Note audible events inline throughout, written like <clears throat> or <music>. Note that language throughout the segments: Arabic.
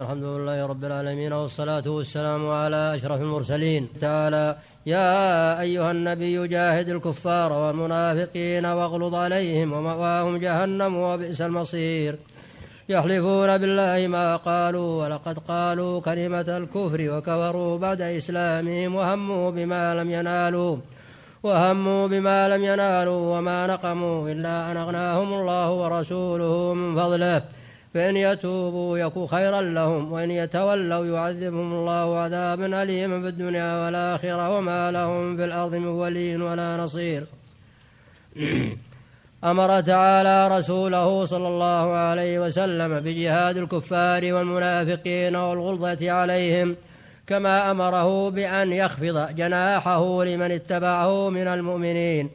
الحمد لله رب العالمين والصلاة والسلام على أشرف المرسلين. تعالى يا أيها النبي جاهد الكفار والمنافقين واغلظ عليهم ومأواهم جهنم وبئس المصير. يحلفون بالله ما قالوا ولقد قالوا كلمة الكفر وكفروا بعد إسلامهم وهموا بما لم ينالوا وهموا بما لم ينالوا وما نقموا إلا أن أغناهم الله ورسوله من فضله. فإن يتوبوا يك خيرا لهم وإن يتولوا يعذبهم الله عذابا أليما في الدنيا والآخرة وما لهم في الأرض من ولي ولا نصير. أمر تعالى رسوله صلى الله عليه وسلم بجهاد الكفار والمنافقين والغلظة عليهم كما أمره بأن يخفض جناحه لمن اتبعه من المؤمنين.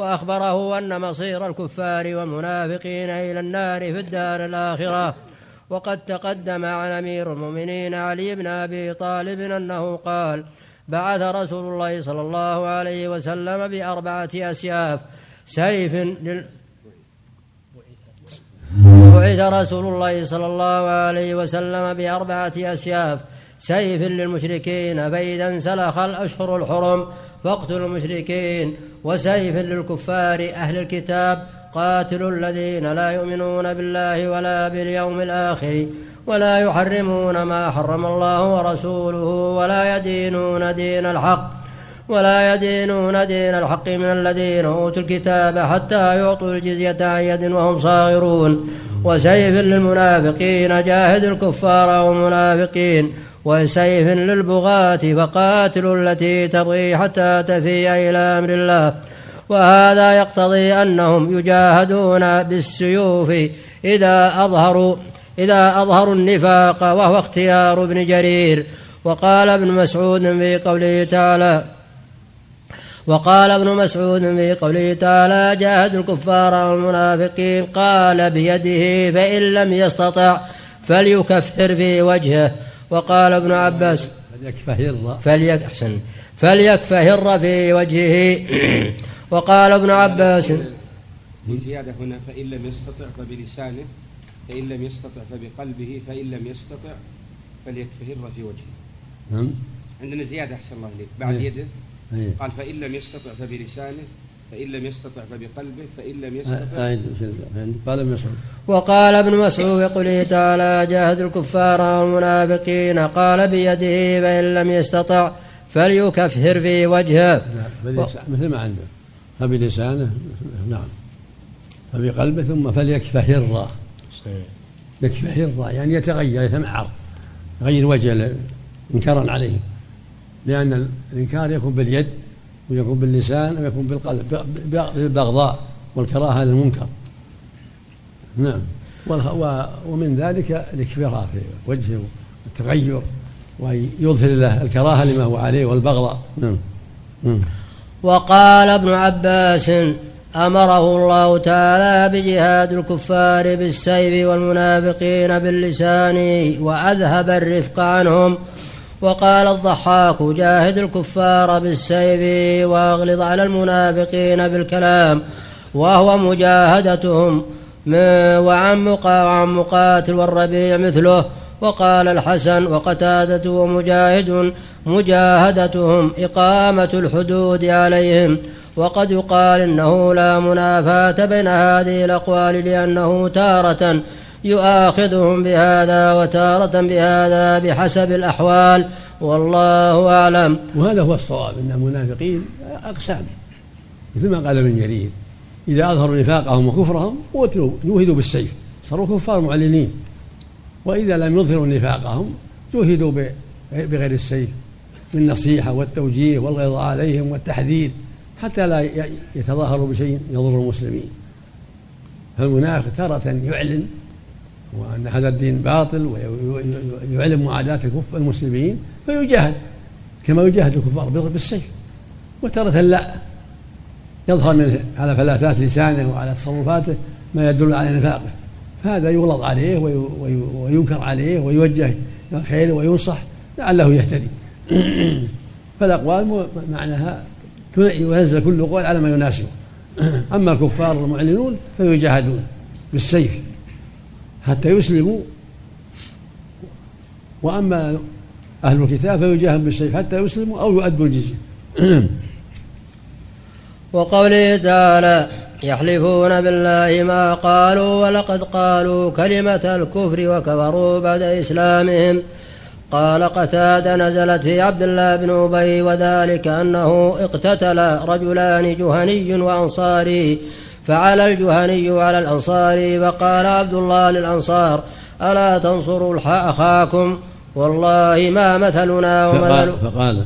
وأخبره أن مصير الكفار والمنافقين إلى النار في الدار الآخرة. وقد تقدم عن أمير المؤمنين علي بن أبي طالب أنه قال بعث رسول الله صلى الله عليه وسلم بأربعة أسياف. سيف لل بعث رسول الله صلى الله عليه وسلم بأربعة أسياف. سيف للمشركين فإذا انسلخ الأشهر الحرم فاقتلوا المشركين. وسيف للكفار أهل الكتاب قاتلوا الذين لا يؤمنون بالله ولا باليوم الآخر ولا يحرمون ما حرم الله ورسوله ولا يدينون دين الحق ولا يدينون دين الحق من الذين أوتوا الكتاب حتى يعطوا الجزية عن يد وهم صاغرون. وسيف للمنافقين جاهد الكفار والمنافقين وسيف للبغاة فقاتلوا التي تبغي حتى تفيء إلى أمر الله. وهذا يقتضي أنهم يجاهدون بالسيوف إذا أظهروا إذا أظهروا النفاق وهو اختيار ابن جرير. وقال ابن مسعود في قوله تعالى وقال ابن مسعود في قوله تعالى جاهد الكفار والمنافقين قال بيده فإن لم يستطع فليكفر في وجهه. وقال ابن عباس فليكفهر فليك أحسن فليكفهر في وجهه. وقال ابن عباس وزيادة هنا فإن لم يستطع فبلسانه فإن لم يستطع فبقلبه فإن لم يستطع فليكفهر في وجهه. نعم. عندنا زيادة أحسن الله إليك. بعد إيه. يده. إيه. قال فإن لم يستطع فبلسانه فإن لم يستطع فبقلبه فإن لم يستطع قال ابن مسعود. وقال ابن مسعود بقوله تعالى جاهد الكفار والمنافقين قال بيده فإن لم يستطع فليكفهر في وجهه. نعم، مثل ما عنده فبلسانه نعم. فبقلبه ثم فليكفهر يكفهر يعني يتغير يتمعر يغير وجهه انكارا عليه. لأن الإنكار يكون باليد. ويكون باللسان ويكون بالقلب بالبغضاء والكراهة للمنكر نعم. ومن ذلك الاكفراء في وجهه والتغير ويظهر له الكراهة لما هو عليه والبغضاء. نعم. نعم. وقال ابن عباس أمره الله تعالى بجهاد الكفار بالسيف والمنافقين باللسان وأذهب الرفق عنهم وقال الضحاك جاهد الكفار بالسيف واغلظ على المنافقين بالكلام وهو مجاهدتهم وعن وعن مقاتل والربيع مثله. وقال الحسن وقتادة ومجاهد مجاهدتهم إقامة الحدود عليهم. وقد يقال إنه لا منافاة بين هذه الأقوال لأنه تارة يؤاخذهم بهذا وتارة بهذا بحسب الأحوال. والله أعلم. وهذا هو الصواب إن المنافقين أقسام. مثل ما قال ابن جرير إذا أظهروا نفاقهم وكفرهم قتلوا جوهدوا بالسيف. صاروا كفار معلنين. وإذا لم يظهروا نفاقهم جوهدوا بغير السيف بالنصيحة والتوجيه والغيظ عليهم والتحذير حتى لا يتظاهروا بشيء يضر المسلمين. فالمنافق تارة يعلن وأن هذا الدين باطل ويعلن معاداة المسلمين فيجاهد كما يجاهد الكفار بضرب السيف وتارة لا يظهر من على فلاتات لسانه وعلى تصرفاته ما يدل على نفاقه. فهذا يغلظ عليه وي- وي- وينكر عليه ويوجه إلى الخير وينصح لعله يهتدي. <clears throat> فالأقوال معناها ينزل كل قول على ما يناسبه. <clears throat> أما الكفار المعلنون فيجاهدون بالسيف. حتى يسلموا. وأما أهل الكتاب فيجاهد بالسيف حتى يسلموا أو يؤدوا الجزية. <clears throat> وقوله تعالى يحلفون بالله ما قالوا ولقد قالوا كلمة الكفر وكفروا بعد إسلامهم. قال قتادة نزلت في عبد الله بن أبي وذلك أنه اقتتل رجلان جهني وأنصاري. فعلى الجهني على الأنصاري فقال عبد الله للأنصار ألا تنصروا أخاكم؟ والله ما مثلنا ومثل فقال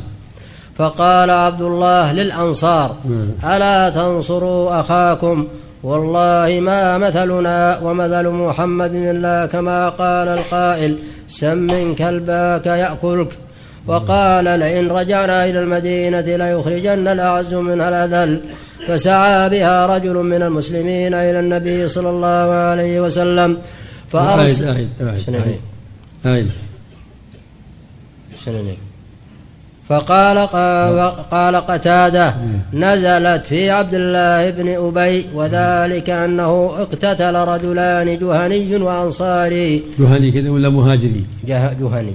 فقال. عبد الله للأنصار ألا تنصروا أخاكم؟ والله ما مثلنا ومثل محمد إلا كما قال القائل سم كلباك يأكلك. وقال لئن رجعنا إلى المدينة ليخرجن الأعز منها الأذل. فسعى بها رجل من المسلمين إلى النبي صلى الله عليه وسلم فأرسل فقال قال قتادة نزلت في عبد الله بن أبي وذلك أنه اقتتل رجلان جهني وأنصاري. جهني كذا ولا مهاجري؟ جهني.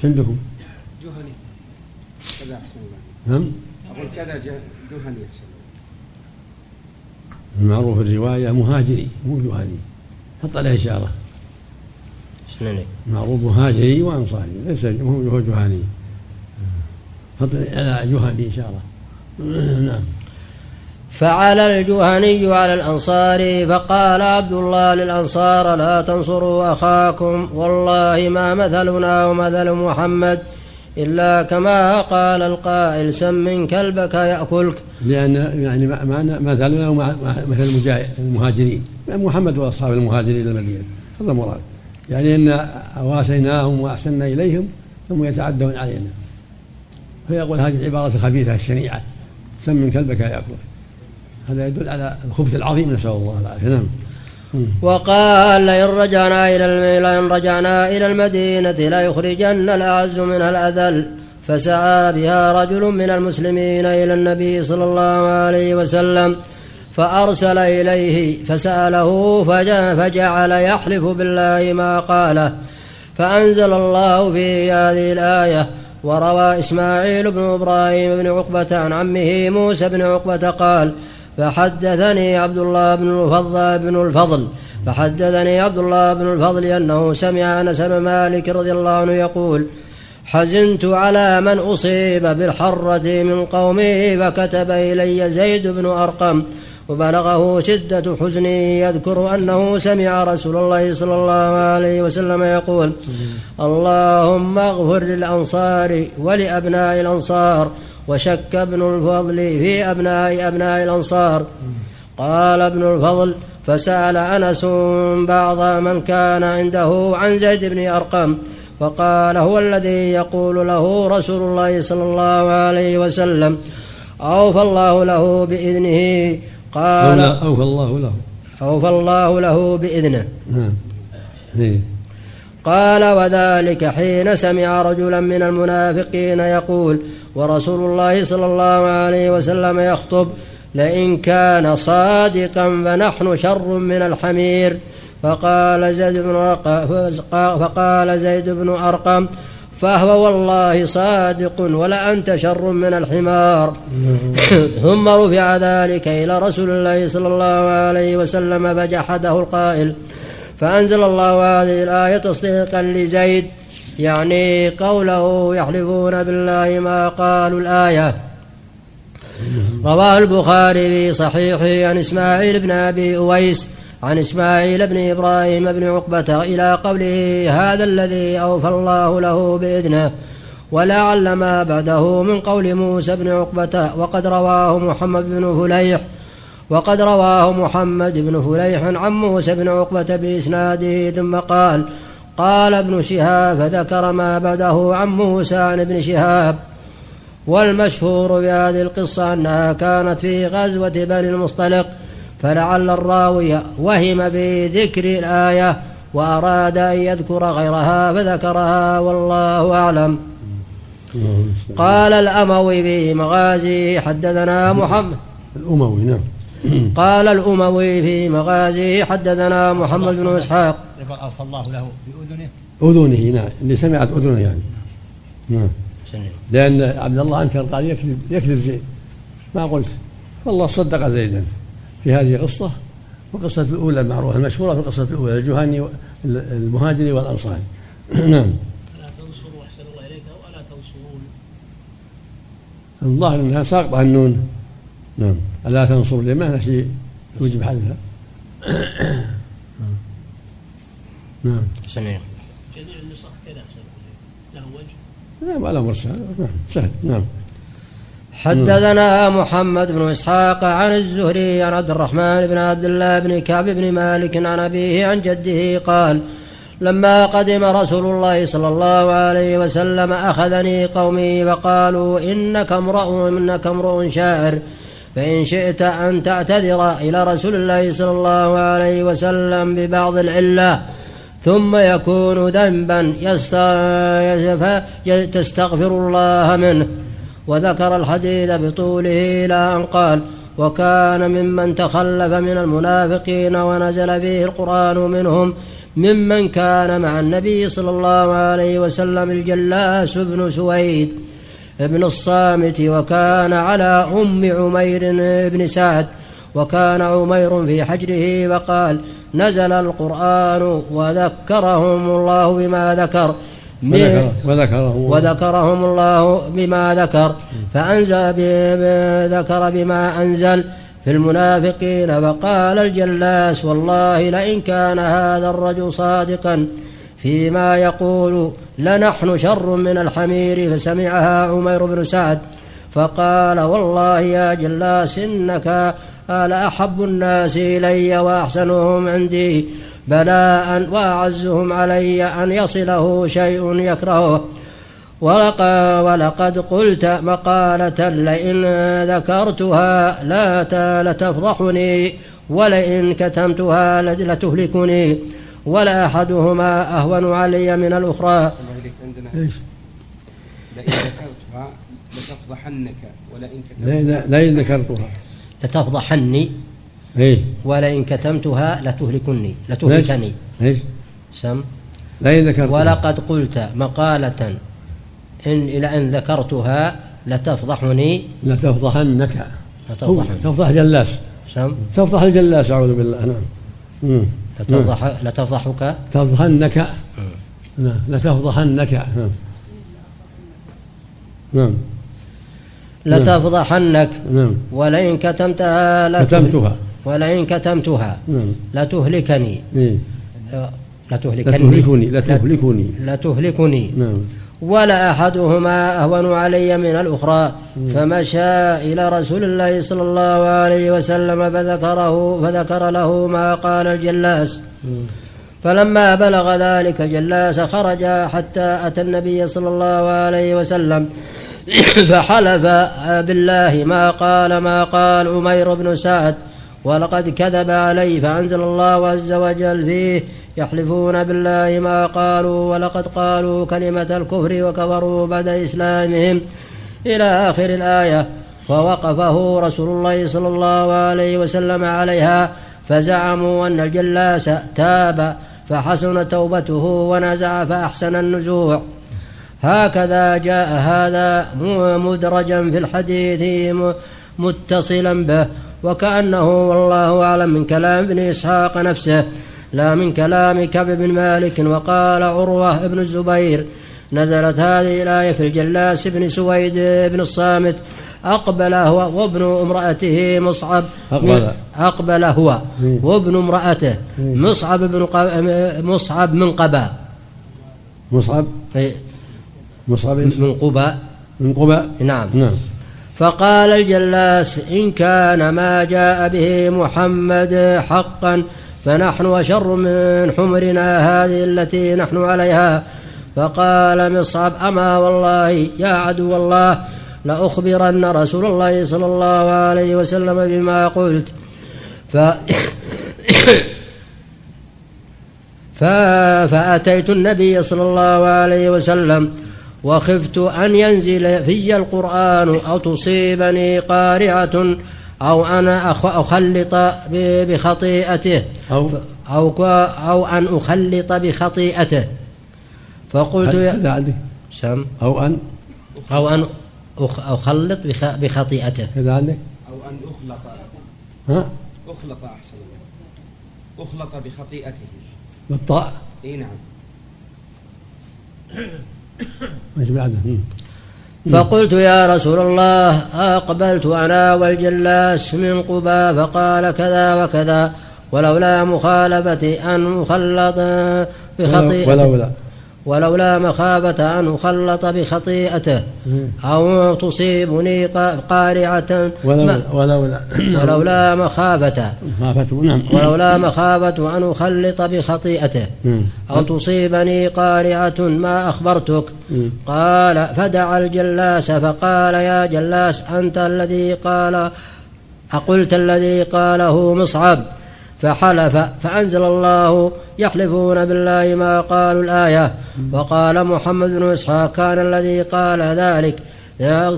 شو عندكم؟ جهني. كذا أحسن نعم. أقول كذا جهني أحسن. المعروف الرواية مهاجري مو جهني حط عليه إشارة. معروف مهاجري وأنصاري ليس هو جهني حط على جهني الله <clears throat> نعم. فعلى الجهني على الأنصار فقال عبد الله للأنصار لا تنصروا أخاكم والله ما مثلنا ومثل محمد إلا كما قال القائل سم من كلبك يأكلك. لأن يعني معنى مثلنا مثل المهاجرين. محمد وأصحاب المهاجرين إلى المدينة. هذا المراد يعني أن واسيناهم وأحسنا إليهم ثم يتعدون علينا. فيقول هذه العبارة الخبيثة الشنيعة سم من كلبك يأكل هذا يدل على الخبث العظيم نسأل الله العافية. نعم. وقال لئن رجعنا إلى لئن رجعنا إلى المدينة ليخرجن الأعز منها الأذل. فسعى بها رجل من المسلمين إلى النبي صلى الله عليه وسلم فأرسل إليه فسأله فجعل يحلف بالله ما قاله. فأنزل الله في هذه الآية وروى إسماعيل بن إبراهيم بن عقبة عن عمه موسى بن عقبة قال فحدثني عبد الله بن الفضل بن الفضل فحدثني عبد الله بن الفضل أنه سمع أنس بن مالك رضي الله عنه يقول حزنت على من أصيب بالحرة من قومه فكتب إلي زيد بن أرقم وبلغه شدة حزني يذكر أنه سمع رسول الله صلى الله عليه وسلم يقول اللهم اغفر للأنصار ولأبناء الأنصار وشك ابن الفضل في أبناء أبناء الأنصار. قال ابن الفضل فسأل أنس بعض من كان عنده عن زيد بن أرقم فقال هو الذي يقول له رسول الله صلى الله عليه وسلم أوفى الله له بإذنه؟ قال أوفى الله له. أوفى الله له بإذنه. نعم. إيه. قال وذلك حين سمع رجلا من المنافقين يقول ورسول الله صلى الله عليه وسلم يخطب لئن كان صادقا فنحن شر من الحمير. فقال زيد بن فقال زيد بن أرقم فهو والله صادق ولا أنت شر من الحمار. <laughs> ثم رفع ذلك إلى رسول الله صلى الله عليه وسلم فجحده القائل فأنزل الله هذه الآية تصديقا لزيد. يعني قوله يحلفون بالله ما قالوا الآية. رواه البخاري في صحيحه عن إسماعيل بن أبي أويس عن إسماعيل بن إبراهيم بن عقبة إلى قوله هذا الذي أوفى الله له بإذنه ولعل ما بعده من قول موسى بن عقبة وقد رواه محمد بن فليح وقد رواه محمد بن فليح عن موسى بن عقبة بإسناده ثم قال قال ابن شهاب فذكر ما بعده عن موسى عن ابن شهاب والمشهور بهذه القصة أنها كانت في غزوة بني المصطلق فلعل الراوي وهم بذكر الآية وأراد أن يذكر غيرها فذكرها والله أعلم. قال الأموي في مغازيه حدثنا محمد. الأموي نعم. قال الأموي في مغازيه حدثنا محمد بن إسحاق. أوفى الله له بأذنه. أذنه نعم. اللي سمعت أذنه يعني. نعم. سلم. لأن عبد الله أنكر قال يكذب يكذب زيد. ما قلت. والله صدق زيدا في هذه القصة. والقصة الأولى المعروفة المشهورة في القصة الأولى الجهني المهاجري والأنصاري. <clears throat> نعم. ألا تنصروا أحسن الله إليك وألا تنصرون؟ الظاهر أنها ساقطة النون. نعم. ألا تنصر لما شيء يوجب حذفها نعم. سلم. جميع النسخ كذا أحسن. له وجه؟ نعم على مرسل. نعم سهل. نعم. حدثنا محمد بن إسحاق عن الزهري عن عبد الرحمن بن عبد الله بن كعب بن مالك عن أبيه عن جده قال لما قدم رسول الله صلى الله عليه وسلم أخذني قومي فقالوا إنك امرؤ إنك امرؤ شاعر. فإن شئت أن تعتذر إلى رسول الله صلى الله عليه وسلم ببعض العلة ثم يكون ذنبا تستغفر الله منه. وذكر الحديث بطوله إلى أن قال وكان ممن تخلف من المنافقين ونزل به القرآن منهم ممن كان مع النبي صلى الله عليه وسلم الجلاس بن سويد ابن الصامت وكان على أم عمير بن سعد وكان عمير في حجره وقال نزل القرآن وذكرهم الله بما ذكر. وذكره وذكره. وذكرهم الله بما ذكر. فأنزل ذكر بما أنزل في المنافقين. وقال الجلاس والله لئن كان هذا الرجل صادقا فيما يقول لنحن شر من الحمير. فسمعها عمير بن سعد فقال والله يا جلاس إنك لأحب الناس إلي وأحسنهم عندي بلاء وأعزهم علي أن يصله شيء يكرهه. ولقد, ولقد قلت مقالة لئن ذكرتها لا لتفضحني ولئن كتمتها لت- لتهلكني. ولا أحدهما أهون علي من الأخرى؟ لئن ذكرتها لتفضحنك ولئن لا إن ذكرتها. لتفضحني. إيه. ولئن كتمتها لتهلكني لتهلكني. إيش؟ سم لا إن ذكرتها. ولقد قلت مقالة إن إلى أن ذكرتها لتفضحني. لتفضحنك. لتفضحني. تفضح جلاس سم تفضح الجلاس أعوذ بالله. نعم. مم. لتفضح لتفضحك. تفضحنك. نعم. لتفضحنك. نعم. نعم. لتفضحنك. نعم. ولئن كتمتها كتمتها. ولئن كتمتها نعم. لتهلكني. إيه. لتهلكني. لتهلكني. لتهلكني. لتهلكني. نعم. ولا أحدهما أهون علي من الأخرى. فمشى إلى رسول الله صلى الله عليه وسلم فذكره فذكر له ما قال الجلاس. فلما بلغ ذلك جلاس خرج حتى أتى النبي صلى الله عليه وسلم. <coughs> فحلف بالله ما قال ما قال عمير بن سعد ولقد كذب عليه فأنزل الله عز وجل فيه يحلفون بالله ما قالوا ولقد قالوا كلمة الكفر وكفروا بعد إسلامهم. إلى آخر الآية فوقفه رسول الله صلى الله عليه وسلم عليها فزعموا أن الجلاس تاب فحسن توبته ونزع فأحسن النزوع. هكذا جاء هذا مدرجا في الحديث متصلا به وكأنه والله أعلم من كلام ابن إسحاق نفسه لا من كلام كعب بن مالك وقال عروة بن الزبير نزلت هذه الآية في الجلاس بن سويد بن الصامت أقبل هو وابن امرأته مصعب أقبل. أقبل هو. وابن امرأته. مصعب بن مصعب من قباء مصعب إيه، مصعب؟ من قباء. من قباء؟ نعم. نعم. فقال الجلاس إن كان ما جاء به محمد حقا فنحن أشر من حمرنا هذه التي نحن عليها. فقال مصعب أما والله يا عدو الله لأخبرن رسول الله صلى الله عليه وسلم بما قلت. ف <coughs> ف... فأتيت النبي صلى الله عليه وسلم وخفت أن ينزل في القرآن أو تصيبني قارعة أو أنا أخ- أخلط ب- بخطيئته. أو أو أو أن أخلط بخطيئته. فقلت يا عندك سم أو أن أو أن أخ- أخلط بخ- بخطيئته. هذا عندك أو أن أخلط. ها؟ أخلط أحسن أخلط بخطيئته. بالطاء. إي نعم. إيش بعده. فقلت يا رسول الله أقبلت أنا والجلاس من قبى فقال كذا وكذا ولولا مخالفتي أن أخلط ولو- بخطيئته ولولا. ولولا مخافة أن أخلط بخطيئته أو تصيبني قا- قارعة. ولولا ما- ولولا <clears throat> ولولا مخافة. نعم. ولولا مخافة أن أخلط بخطيئته. أو تصيبني قارعة. ما أخبرتك. قال فدعا الجلاس فقال يا جلاس أنت الذي قال أقلت الذي قاله مصعب. فحلف فأنزل الله يحلفون بالله ما قالوا الآية. وقال محمد بن إسحاق كان الذي قال ذلك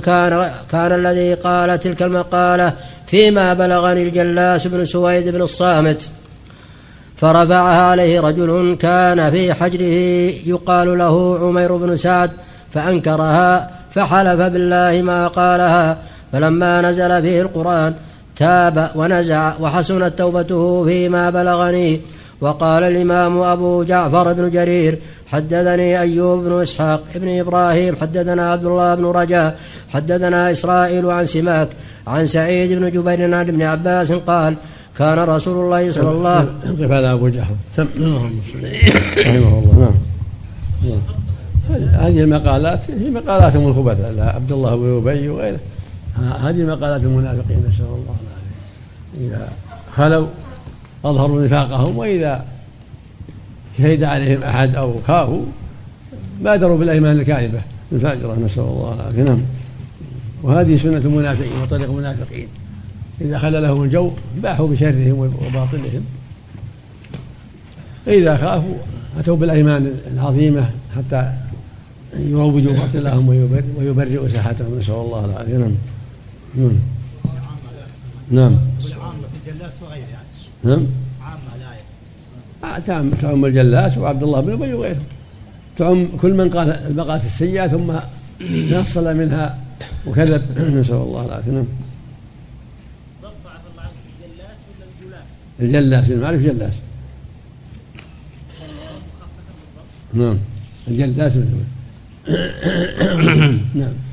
كان كان الذي قال تلك المقالة فيما بلغني الجلاس بن سويد بن الصامت. فرفعها عليه رجل كان في حجره يقال له عمير بن سعد فأنكرها فحلف بالله ما قالها. فلما نزل فيه القرآن تاب ونزع وحسنت توبته فيما بلغني. وقال الإمام أبو جعفر بن جرير حدثني أيوب بن إسحاق بن إبراهيم حدثنا عبد الله بن رجاء حدثنا إسرائيل عن سماك عن سعيد بن جبير عن ابن عباس قال كان رسول الله صلى الله قف على أبو جعفر؟ رحمه الله. نعم. نعم. هذه- المقالات هي مقالات من الخبثاء لا عبد الله بن أبي وغيره. هذه مقالات المنافقين نسأل الله. إذا خلوا أظهروا نفاقهم وإذا شهد عليهم أحد أو خافوا بادروا بالأيمان الكاذبة الفاجرة نسأل الله العافية. نعم. وهذه سنة المنافقين وطريق المنافقين. إذا خل لهم الجو باحوا بشرهم وباطلهم. إذا خافوا أتوا بالأيمان العظيمة حتى يروجوا باطلهم ويبر- ويبرئوا ساحتهم. نسأل الله العافية. نعم. نعم. نعم. والعامة في الجلاس وغيره يعني. نعم. عامة الآية آه، تعم تعم الجلاس وعبد الله بن أبي وغيره. تعم كل من قال المقالات السيئة ثم نصل منها وكذب. <clears throat> نسأل الله العافية. نعم؟ الجلاس المعرف جلاس. نعم. الجلاس. <clears throat> نعم.